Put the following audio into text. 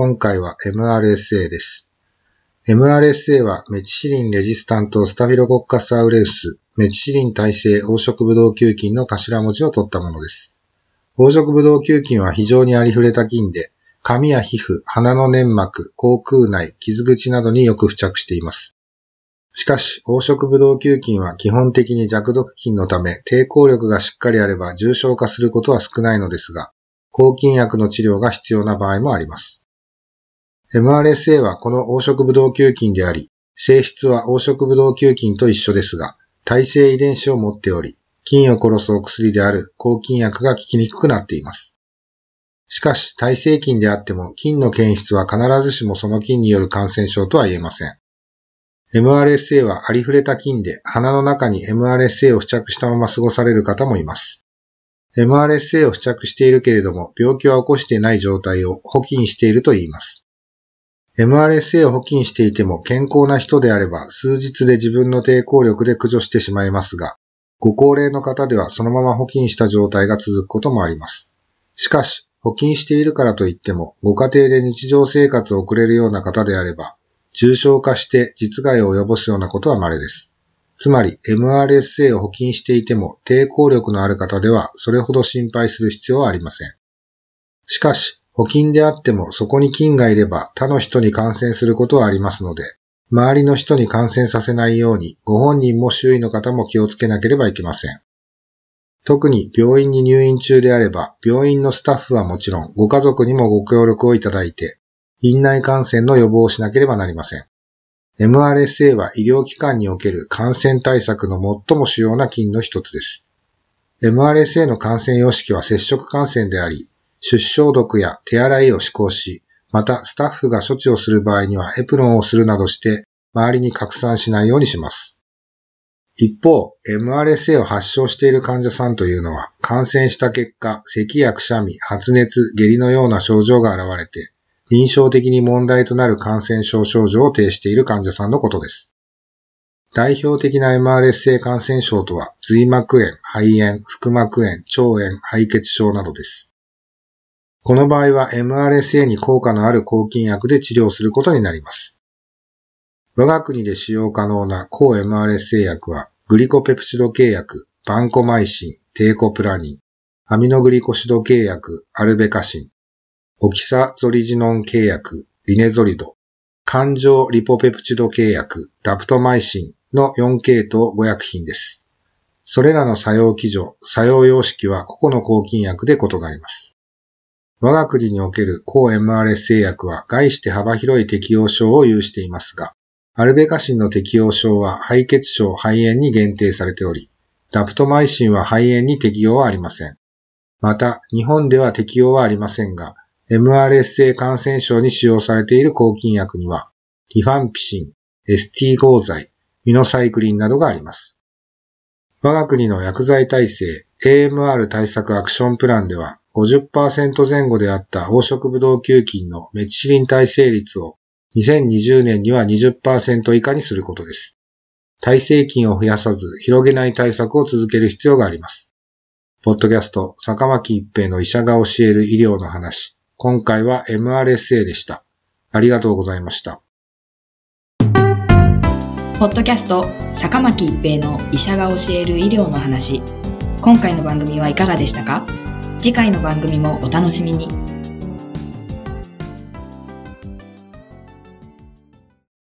今回は MRSA です。MRSA はメチシリンレジスタントスタフィロコッカスアウレウス、メチシリン耐性黄色ブドウ球菌の頭文字を取ったものです。黄色ブドウ球菌は非常にありふれた菌で、髪や皮膚、鼻の粘膜、口腔内、傷口などによく付着しています。しかし、黄色ブドウ球菌は基本的に弱毒菌のため、抵抗力がしっかりあれば重症化することは少ないのですが、抗菌薬の治療が必要な場合もあります。MRSA はこの黄色ブドウ球菌であり、性質は黄色ブドウ球菌と一緒ですが、耐性遺伝子を持っており、菌を殺すお薬である抗菌薬が効きにくくなっています。しかし、耐性菌であっても、菌の検出は必ずしもその菌による感染症とは言えません。MRSA はありふれた菌で鼻の中に MRSA を付着したまま過ごされる方もいます。MRSA を付着しているけれども病気は起こしていない状態を補菌していると言います。MRSA を補菌していても健康な人であれば数日で自分の抵抗力で駆除してしまいますが、ご高齢の方ではそのまま補菌した状態が続くこともあります。しかし、補菌しているからといっても、ご家庭で日常生活を送れるような方であれば、重症化して実害を及ぼすようなことは稀です。つまり MRSA を補菌していても抵抗力のある方ではそれほど心配する必要はありません。しかし、補菌であってもそこに菌がいれば他の人に感染することはありますので、周りの人に感染させないようにご本人も周囲の方も気をつけなければいけません。特に病院に入院中であれば、病院のスタッフはもちろんご家族にもご協力をいただいて、院内感染の予防をしなければなりません。MRSA は医療機関における感染対策の最も主要な菌の一つです。MRSA の感染様式は接触感染であり、出生毒や手洗いを施行し、またスタッフが処置をする場合にはエプロンをするなどして周りに拡散しないようにします。一方、MRSA を発症している患者さんというのは感染した結果、咳やくしゃみ、発熱、下痢のような症状が現れて、臨床的に問題となる感染症症状を呈している患者さんのことです。代表的な MRSA 感染症とは、髄膜炎、肺炎、腹膜炎、腸炎、敗血症などです。この場合は MRSA に効果のある抗菌薬で治療することになります。我が国で使用可能な抗 MRSA 薬は、グリコペプチド系薬、バンコマイシン、テーコプラニン、アミノグリコシド系薬、アルベカシン、オキサゾリジノン契約、リネゾリド、環状リポペプチド系薬、ダプトマイシンの4系統5薬品です。それらの作用機序、作用様式は個々の抗菌薬で異なります。我が国における抗 MRSA 薬は概して幅広い適応症を有していますが、アルベカシンの適応症は敗血症、肺炎に限定されており、ダプトマイシンは肺炎に適応はありません。また、日本では適応はありませんが、MRSA 感染症に使用されている抗菌薬には、リファンピシン、ST 合剤、ミノサイクリンなどがあります。我が国の薬剤耐性 AMR 対策アクションプランでは、50%前後であった黄色ブドウ球菌のメチシリン耐性率を2020年には20%以下にすることです。耐性菌を増やさず広げない対策を続ける必要があります。ポッドキャスト、坂巻一平の医者が教える医療の話。今回は MRSA でした。ありがとうございました。ポッドキャスト坂巻一平の医者が教える医療の話今回の番組はいかがでしたか？次回の番組もお楽しみに。